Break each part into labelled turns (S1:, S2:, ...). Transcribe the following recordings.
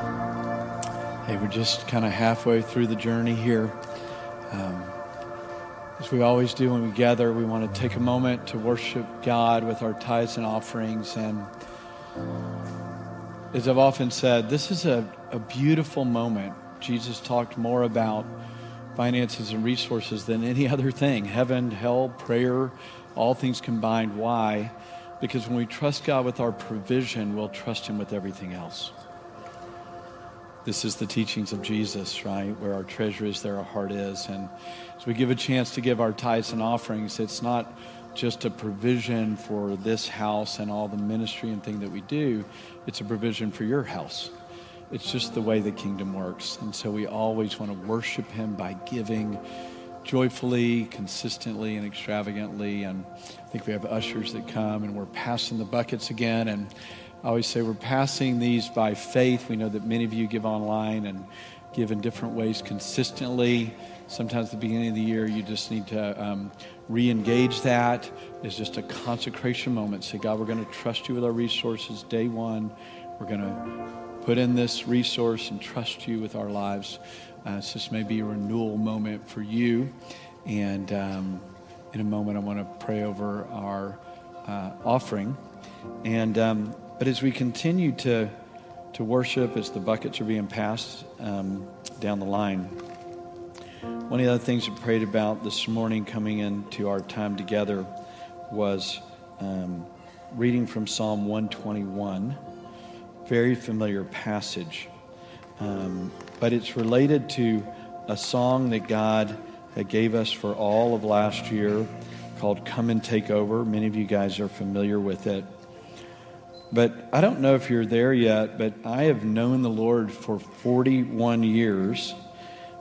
S1: Hey, we're just kind of halfway through the journey here. Um, as we always do when we gather, we want to take a moment to worship God with our tithes and offerings. And as I've often said, this is a, a beautiful moment. Jesus talked more about finances and resources than any other thing heaven, hell, prayer, all things combined. Why? Because when we trust God with our provision, we'll trust Him with everything else. This is the teachings of Jesus, right? Where our treasure is, there our heart is. And as we give a chance to give our tithes and offerings, it's not just a provision for this house and all the ministry and thing that we do, it's a provision for your house. It's just the way the kingdom works. And so we always want to worship Him by giving joyfully, consistently, and extravagantly. And I think we have ushers that come and we're passing the buckets again. And I always say we're passing these by faith. We know that many of you give online and give in different ways consistently. Sometimes at the beginning of the year, you just need to um, re engage that. It's just a consecration moment. Say, God, we're going to trust you with our resources day one. We're going to put in this resource and trust you with our lives. Uh, so this may be a renewal moment for you. And um, in a moment, I want to pray over our uh, offering. And um, but as we continue to, to worship, as the buckets are being passed um, down the line, one of the other things we prayed about this morning coming into our time together was um, reading from Psalm 121. Very familiar passage. Um, but it's related to a song that God had gave us for all of last year called Come and Take Over. Many of you guys are familiar with it. But I don't know if you're there yet, but I have known the Lord for 41 years,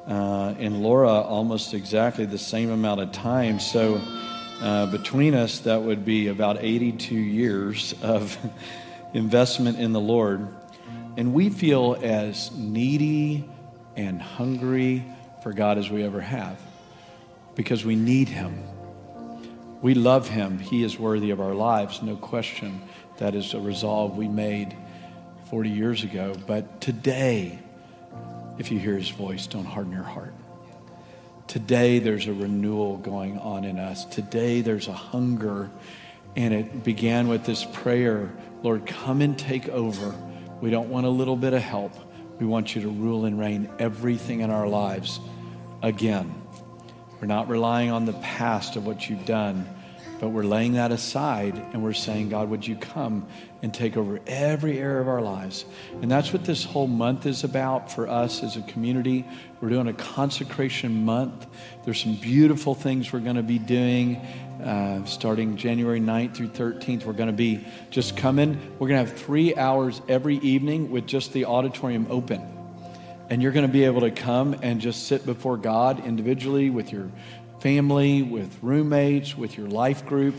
S1: uh, and Laura almost exactly the same amount of time. So uh, between us, that would be about 82 years of investment in the Lord. And we feel as needy and hungry for God as we ever have because we need Him. We love Him. He is worthy of our lives, no question. That is a resolve we made 40 years ago. But today, if you hear his voice, don't harden your heart. Today, there's a renewal going on in us. Today, there's a hunger. And it began with this prayer Lord, come and take over. We don't want a little bit of help. We want you to rule and reign everything in our lives again. We're not relying on the past of what you've done but we're laying that aside and we're saying, God, would you come and take over every area of our lives? And that's what this whole month is about for us as a community. We're doing a consecration month. There's some beautiful things we're going to be doing uh, starting January 9th through 13th. We're going to be just coming. We're going to have three hours every evening with just the auditorium open. And you're going to be able to come and just sit before God individually with your family, with roommates, with your life group.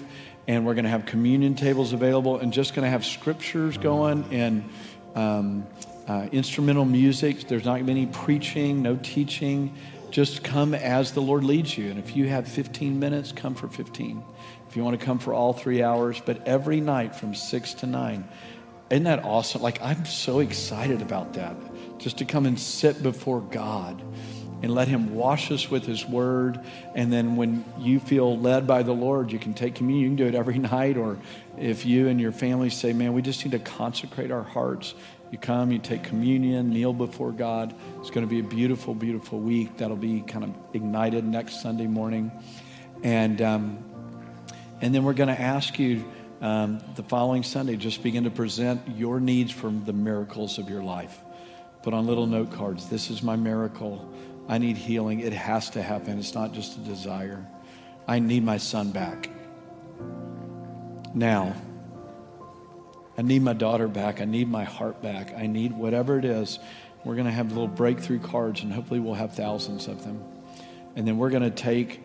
S1: And we're going to have communion tables available and just going to have scriptures going and um, uh, instrumental music. There's not going to be any preaching, no teaching. Just come as the Lord leads you. And if you have 15 minutes, come for 15. If you want to come for all three hours, but every night from 6 to 9. Isn't that awesome? Like, I'm so excited about that. Just to come and sit before God and let Him wash us with His Word. And then when you feel led by the Lord, you can take communion. You can do it every night. Or if you and your family say, man, we just need to consecrate our hearts, you come, you take communion, kneel before God. It's going to be a beautiful, beautiful week. That'll be kind of ignited next Sunday morning. And, um, and then we're going to ask you um, the following Sunday, just begin to present your needs from the miracles of your life. Put on little note cards. This is my miracle. I need healing. It has to happen. It's not just a desire. I need my son back. Now, I need my daughter back. I need my heart back. I need whatever it is. We're going to have little breakthrough cards, and hopefully, we'll have thousands of them. And then we're going to take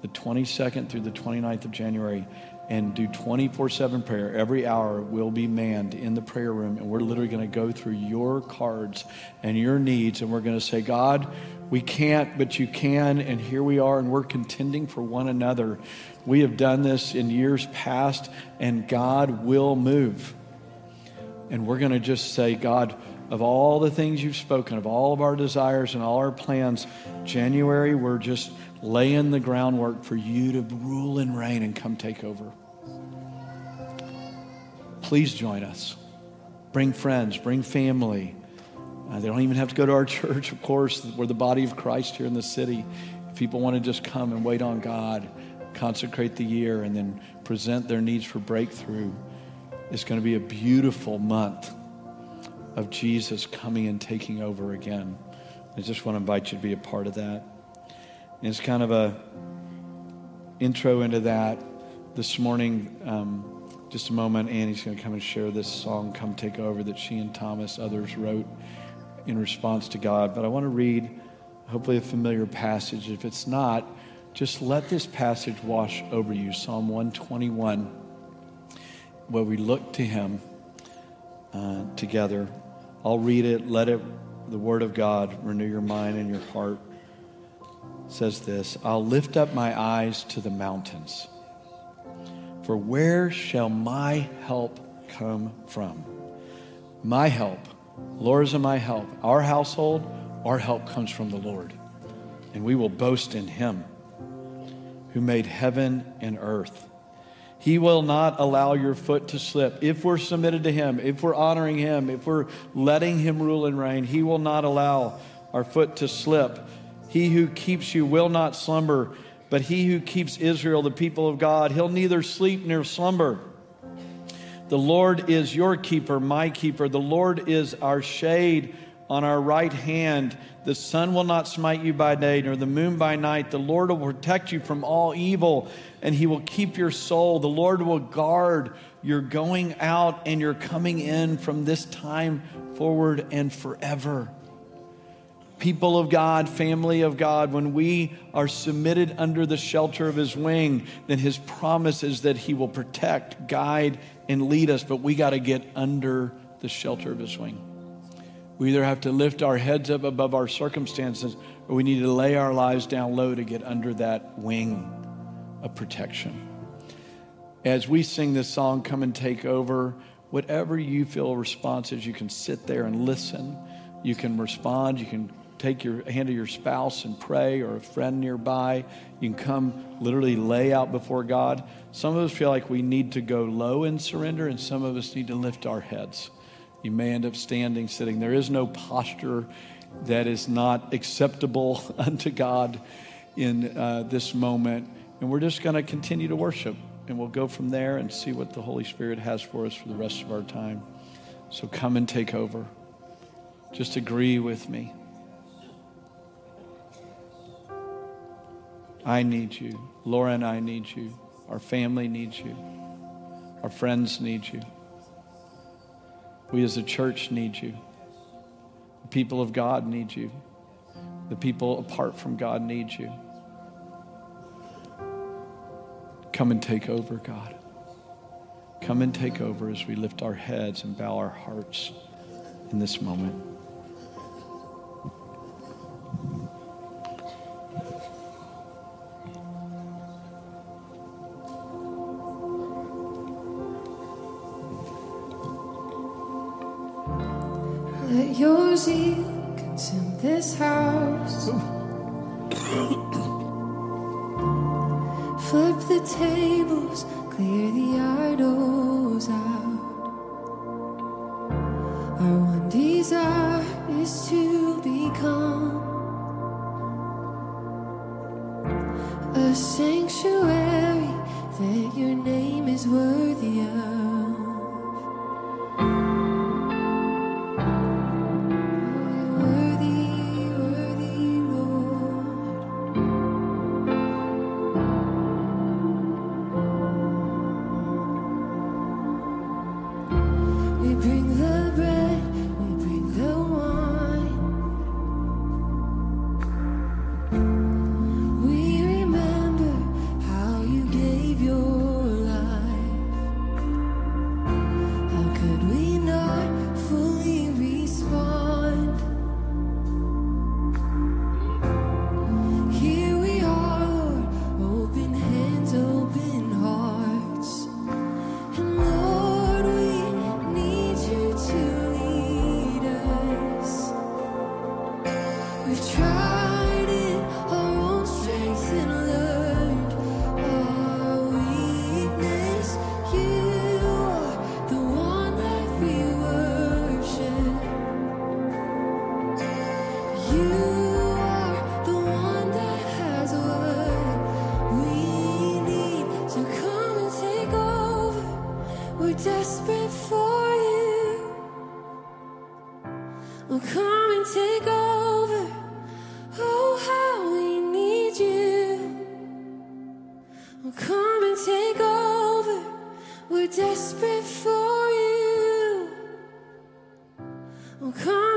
S1: the 22nd through the 29th of January and do 24 7 prayer. Every hour will be manned in the prayer room, and we're literally going to go through your cards and your needs, and we're going to say, God, we can't, but you can, and here we are, and we're contending for one another. We have done this in years past, and God will move. And we're going to just say, God, of all the things you've spoken, of all of our desires and all our plans. January, we're just laying the groundwork for you to rule and reign and come take over. Please join us. Bring friends, bring family. Uh, they don't even have to go to our church, of course. We're the body of Christ here in the city. If people want to just come and wait on God, consecrate the year, and then present their needs for breakthrough, it's going to be a beautiful month of Jesus coming and taking over again. I just want to invite you to be a part of that. And it's kind of a intro into that. This morning, um, just a moment, Annie's going to come and share this song, Come Take Over, that she and Thomas, others wrote in response to God. But I want to read, hopefully, a familiar passage. If it's not, just let this passage wash over you Psalm 121, where we look to Him uh, together. I'll read it. Let it, the Word of God, renew your mind and your heart. It says this I'll lift up my eyes to the mountains. For where shall my help come from? My help, Lord is my help. Our household, our help comes from the Lord. And we will boast in Him who made heaven and earth. He will not allow your foot to slip. If we're submitted to Him, if we're honoring Him, if we're letting Him rule and reign, He will not allow our foot to slip. He who keeps you will not slumber, but He who keeps Israel, the people of God, He'll neither sleep nor slumber. The Lord is your keeper, my keeper. The Lord is our shade on our right hand. The sun will not smite you by day, nor the moon by night. The Lord will protect you from all evil, and he will keep your soul. The Lord will guard your going out and your coming in from this time forward and forever. People of God, family of God, when we are submitted under the shelter of his wing, then his promise is that he will protect, guide, and lead us, but we got to get under the shelter of his wing. We either have to lift our heads up above our circumstances or we need to lay our lives down low to get under that wing of protection. As we sing this song, Come and Take Over, whatever you feel response is, you can sit there and listen. You can respond. You can take your hand of your spouse and pray or a friend nearby. You can come literally lay out before God. Some of us feel like we need to go low and surrender, and some of us need to lift our heads. You may end up standing, sitting. There is no posture that is not acceptable unto God in uh, this moment. And we're just going to continue to worship. And we'll go from there and see what the Holy Spirit has for us for the rest of our time. So come and take over. Just agree with me. I need you. Laura and I need you. Our family needs you. Our friends need you. We as a church need you. The people of God need you. The people apart from God need you. Come and take over, God. Come and take over as we lift our heads and bow our hearts in this moment.
S2: This house. Flip the tables, clear the idols out. Our one desire is to become a sanctuary desperate for you. Oh, come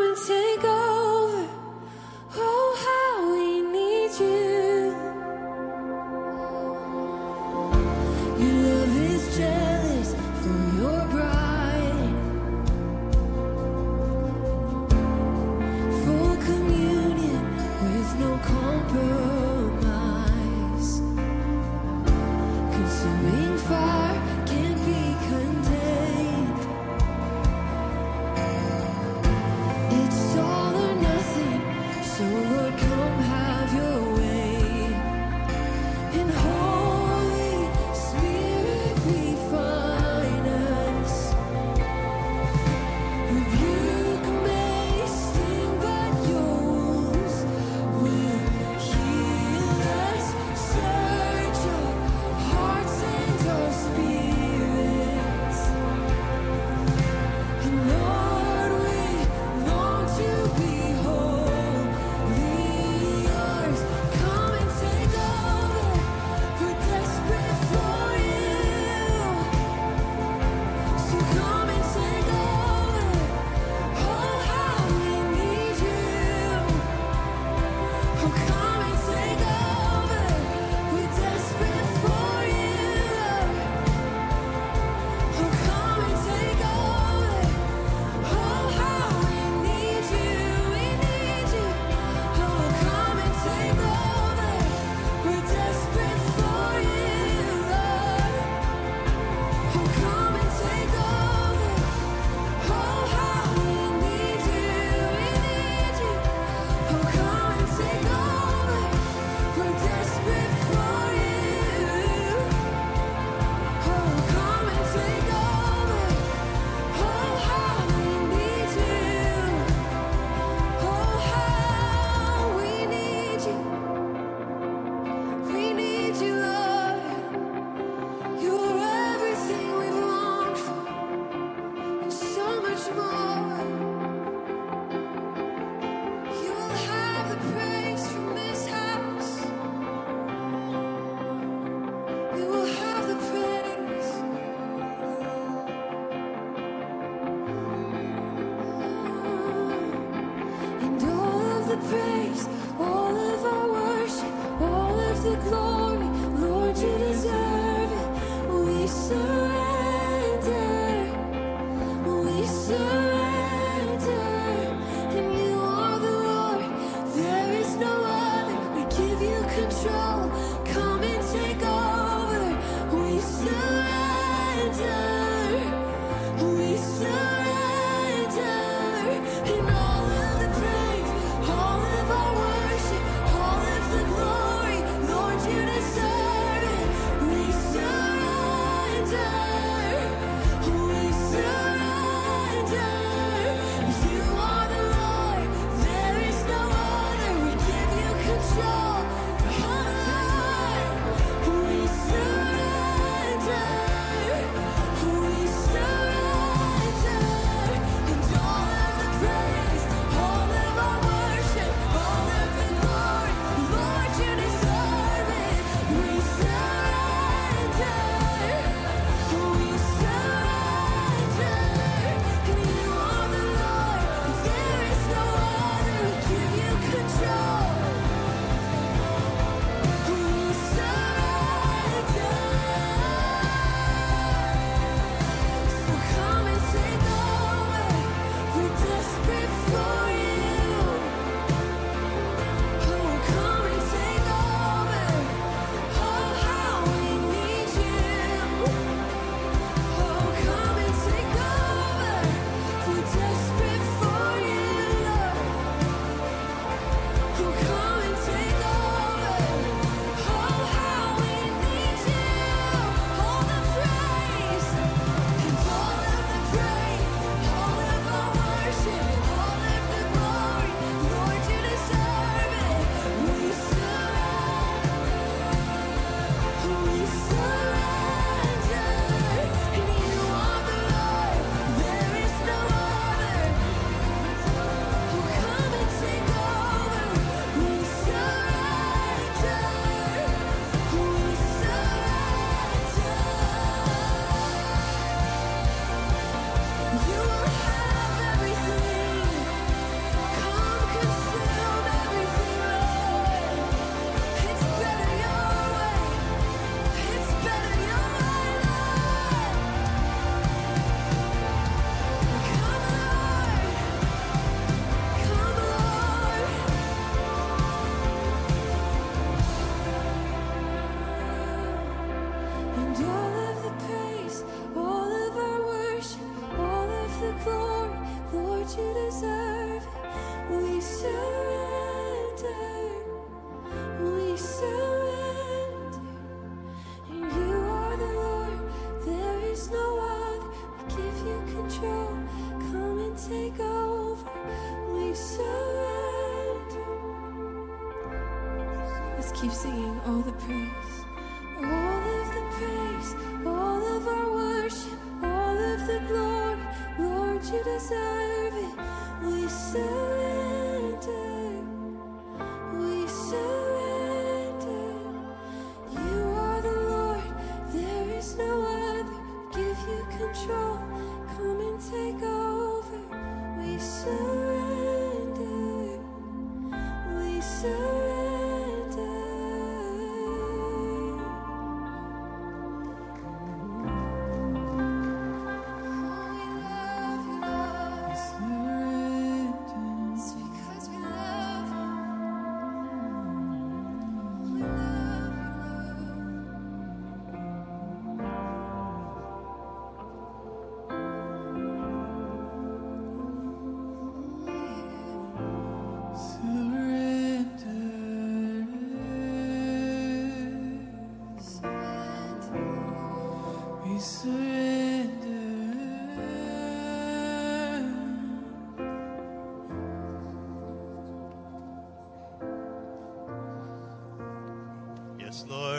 S2: singing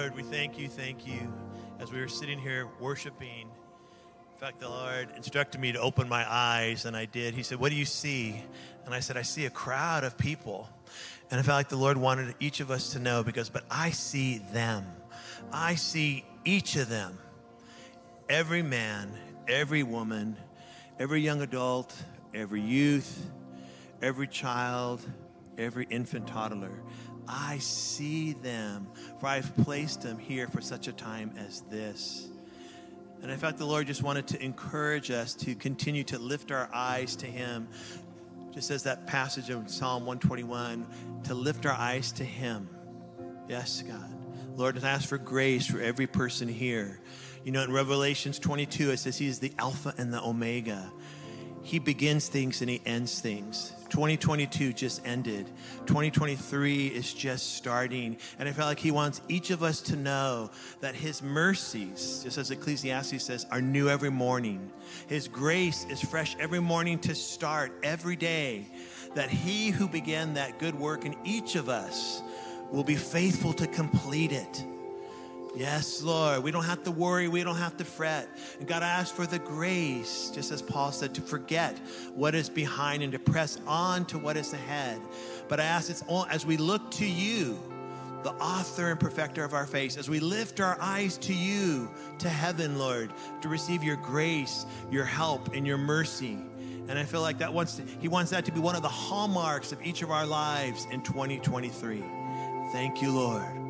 S2: Lord, we
S3: thank you, thank you. As we were sitting here worshiping, in fact, the Lord instructed me to open my eyes, and I did. He said, What do you see? And I said, I see a crowd of people. And I felt like the Lord wanted each of us to know because, but I see them. I see each of them. Every man, every woman, every young adult, every youth, every child, every infant toddler. I see them, for I've placed them here for such a time as this. And in fact, the Lord just wanted to encourage us to continue to lift our eyes to Him, just as that passage of Psalm 121, to lift our eyes to Him. Yes, God. Lord, and ask for grace for every person here. You know, in Revelations 22, it says He is the Alpha and the Omega. He begins things and He ends things. 2022 just ended. 2023 is just starting. And I felt like He wants each of us to know that His mercies, just as Ecclesiastes says, are new every morning. His grace is fresh every morning to start every day. That He who began that good work in each of us will be faithful to complete it. Yes, Lord. We don't have to worry. We don't have to fret. And God, I ask for the grace, just as Paul said, to forget what is behind and to press on to what is ahead. But I ask it's all as we look to you, the author and perfecter of our faith, as we lift our eyes to you, to heaven, Lord, to receive your grace, your help, and your mercy. And I feel like that wants to, He wants that to be one of the hallmarks of each of our lives in 2023. Thank you, Lord.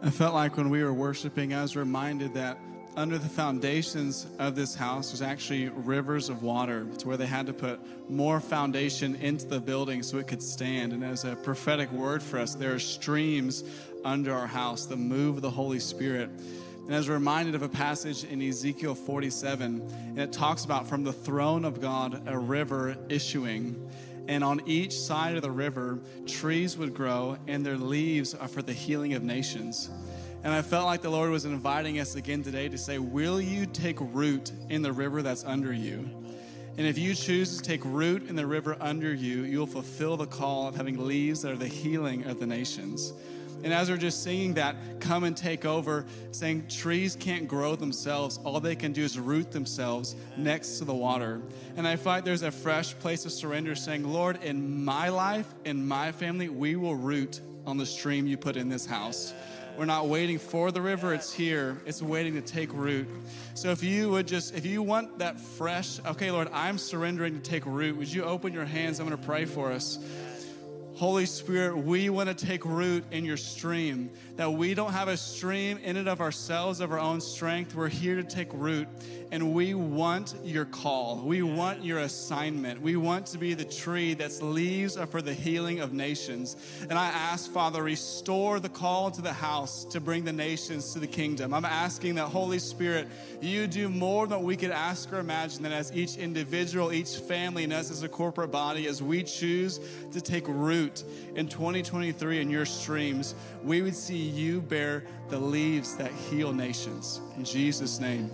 S4: I felt like when we were worshiping, I was reminded that under the foundations of this house was actually rivers of water. to where they had to put more foundation into the building so it could stand. And as a prophetic word for us, there are streams under our house, the move of the Holy Spirit. And I was reminded of a passage in Ezekiel 47, and it talks about from the throne of God a river issuing. And on each side of the river, trees would grow, and their leaves are for the healing of nations. And I felt like the Lord was inviting us again today to say, Will you take root in the river that's under you? And if you choose to take root in the river under you, you'll fulfill the call of having leaves that are the healing of the nations. And as we're just singing that, come and take over, saying trees can't grow themselves. All they can do is root themselves next to the water. And I find there's a fresh place of surrender saying, Lord, in my life, in my family, we will root on the stream you put in this house. We're not waiting for the river, it's here. It's waiting to take root. So if you would just, if you want that fresh, okay, Lord, I'm surrendering to take root, would you open your hands? I'm going to pray for us.
S2: Holy Spirit, we want to take root in your stream. That we don't have a stream in and of ourselves, of our own strength. We're here to take root. And we want your call. We want your assignment. We want to be the tree that's leaves are for the healing of nations. And I ask, Father, restore the call to the house to bring the nations to the kingdom. I'm asking that, Holy Spirit, you do more than we could ask or imagine, that as each individual, each family, and us as a corporate body, as we choose to take root in 2023 in your streams, we would see you bear the leaves that heal nations. In Jesus' name.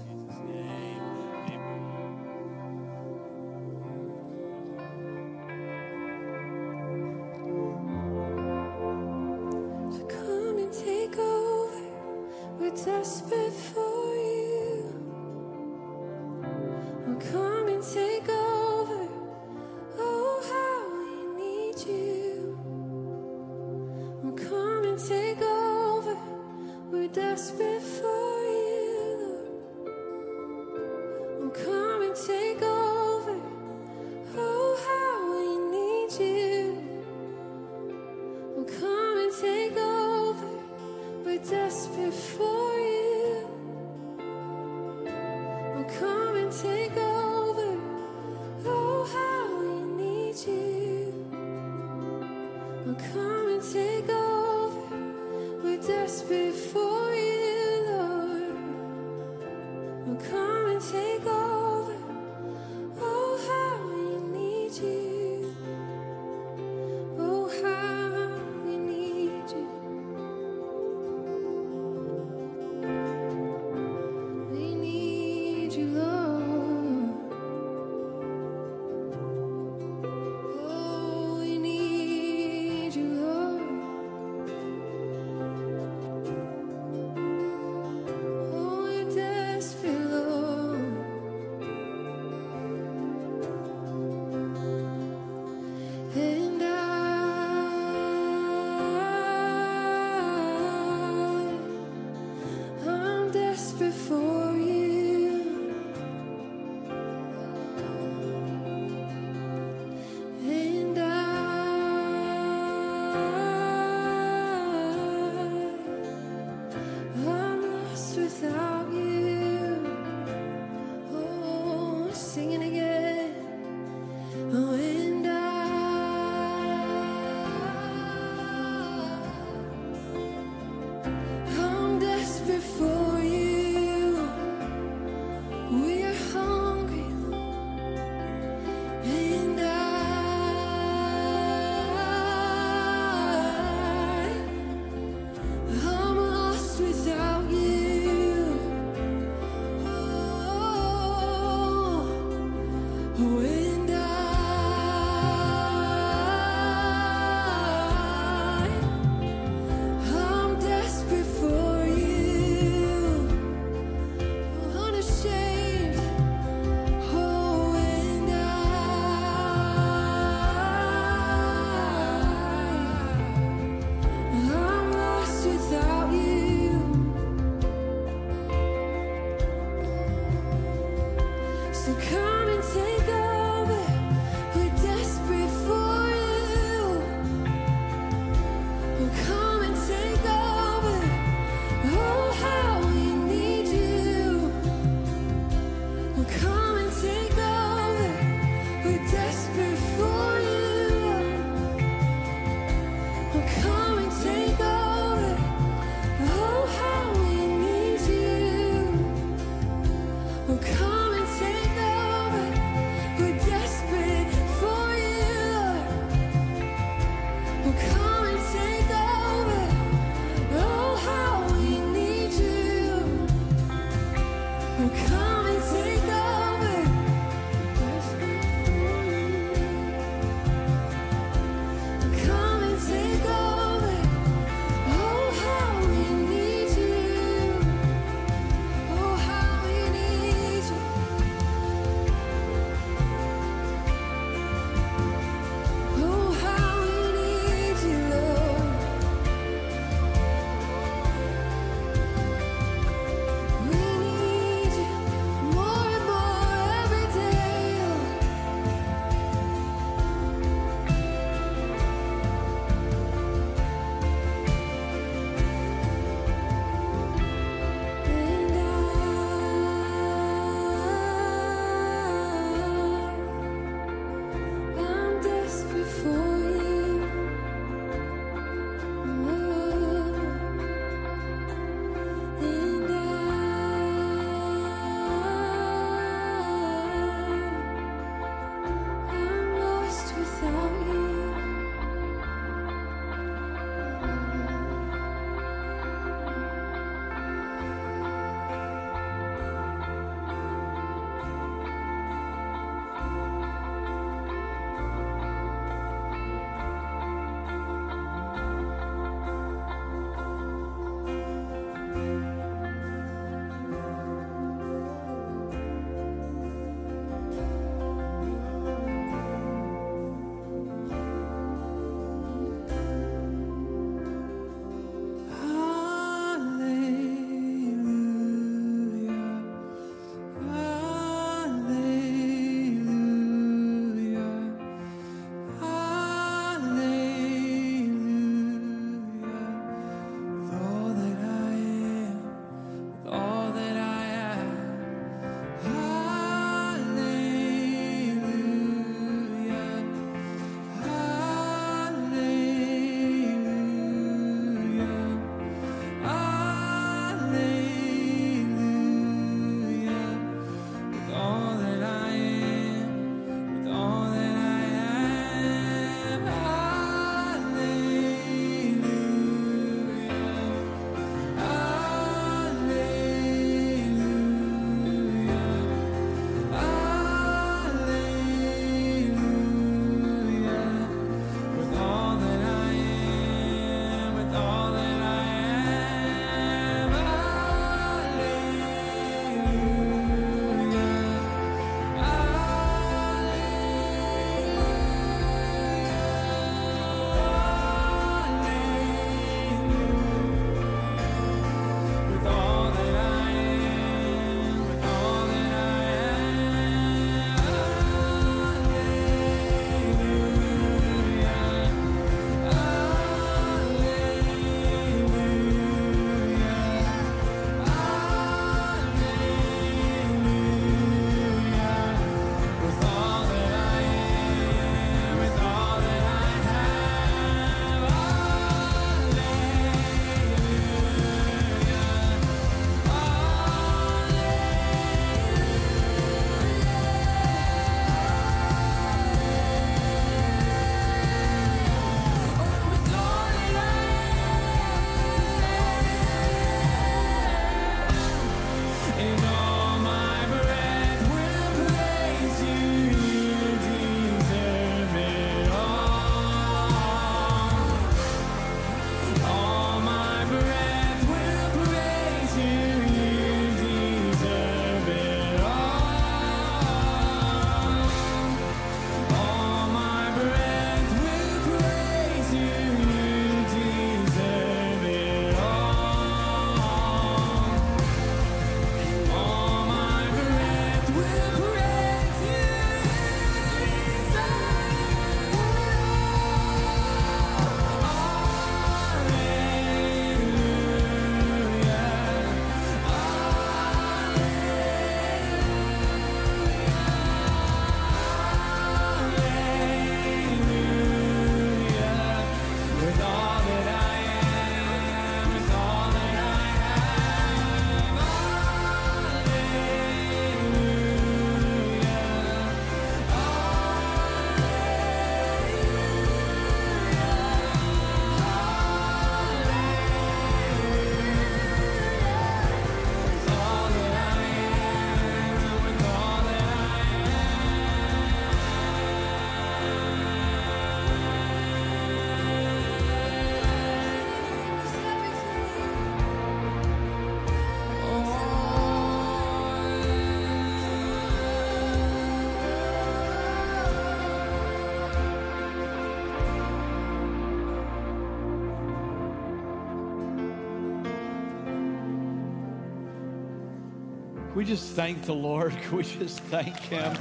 S5: We
S1: just thank the Lord. Can we just thank Him?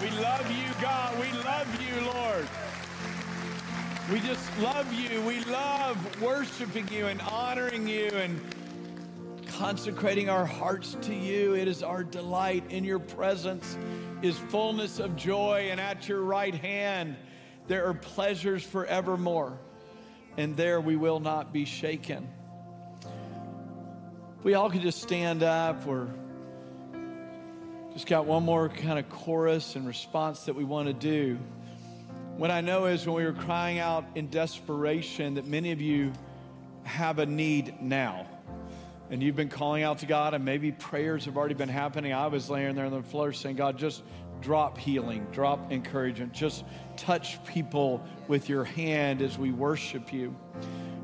S1: We love you, God. We love you, Lord. We just love you. We love worshiping you and honoring you and consecrating our hearts to you. It is our delight. In your presence is fullness of joy, and at your right hand there are pleasures forevermore. And there we will not be shaken. We all could just stand up. We're just got one more kind of chorus and response that we want to do. What I know is when we were crying out in desperation that many of you have a need now. And you've been calling out to God, and maybe prayers have already been happening. I was laying there on the floor saying, God, just drop healing, drop encouragement, just touch people with your hand as we worship you.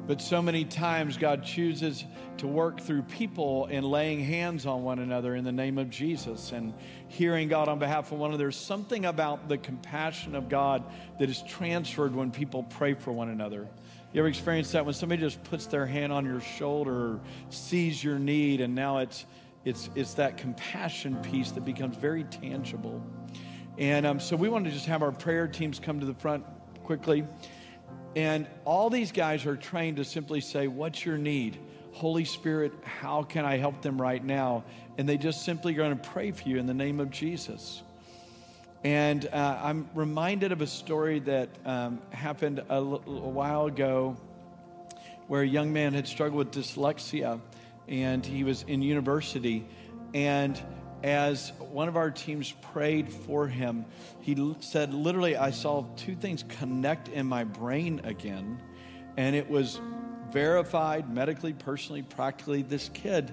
S1: But so many times, God chooses to work through people and laying hands on one another in the name of Jesus and hearing God on behalf of one another. There's something about the compassion of God that is transferred when people pray for one another. You ever experienced that when somebody just puts their hand on your shoulder or sees your need and now it's it's it's that compassion piece that becomes very tangible. And um, so we want to just have our prayer teams come to the front quickly. And all these guys are trained to simply say, What's your need? Holy Spirit, how can I help them right now? And they just simply are going to pray for you in the name of Jesus. And uh, I'm reminded of a story that um, happened a, l- a while ago where a young man had struggled with dyslexia and he was in university. And as one of our teams prayed for him, he said, literally, I saw two things connect in my brain again. And it was verified medically, personally, practically. This kid,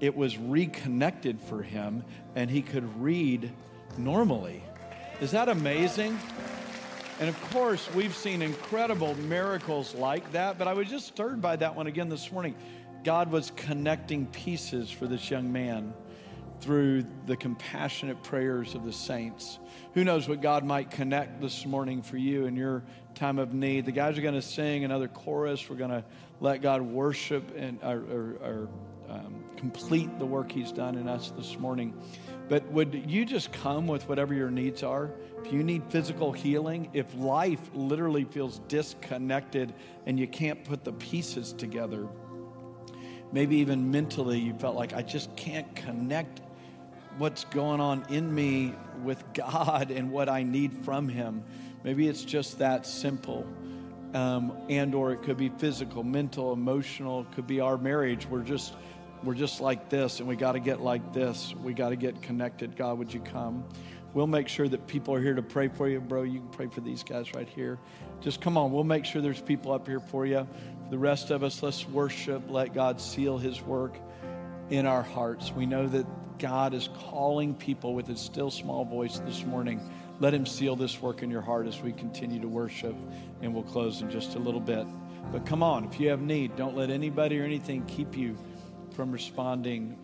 S1: it was reconnected for him and he could read normally. Is that amazing? And of course, we've seen incredible miracles like that, but I was just stirred by that one again this morning. God was connecting pieces for this young man through the compassionate prayers of the saints. Who knows what God might connect this morning for you in your time of need? The guys are going to sing another chorus. We're going to let God worship and or, or, or um, complete the work He's done in us this morning. But would you just come with whatever your needs are? If you need physical healing, if life literally feels disconnected and you can't put the pieces together, maybe even mentally you felt like I just can't connect what's going on in me with God and what I need from Him. Maybe it's just that simple. Um, and or it could be physical, mental, emotional. It could be our marriage. We're just we're just like this, and we got to get like this. We got to get connected. God, would you come? We'll make sure that people are here to pray for you, bro. You can pray for these guys right here. Just come on. We'll make sure there's people up here for you. For the rest of us, let's worship. Let God seal His work in our hearts. We know that God is calling people with His still small voice this morning. Let Him seal this work in your heart as we continue to worship, and we'll close in just a little bit. But come on, if you have need, don't let anybody or anything keep you from responding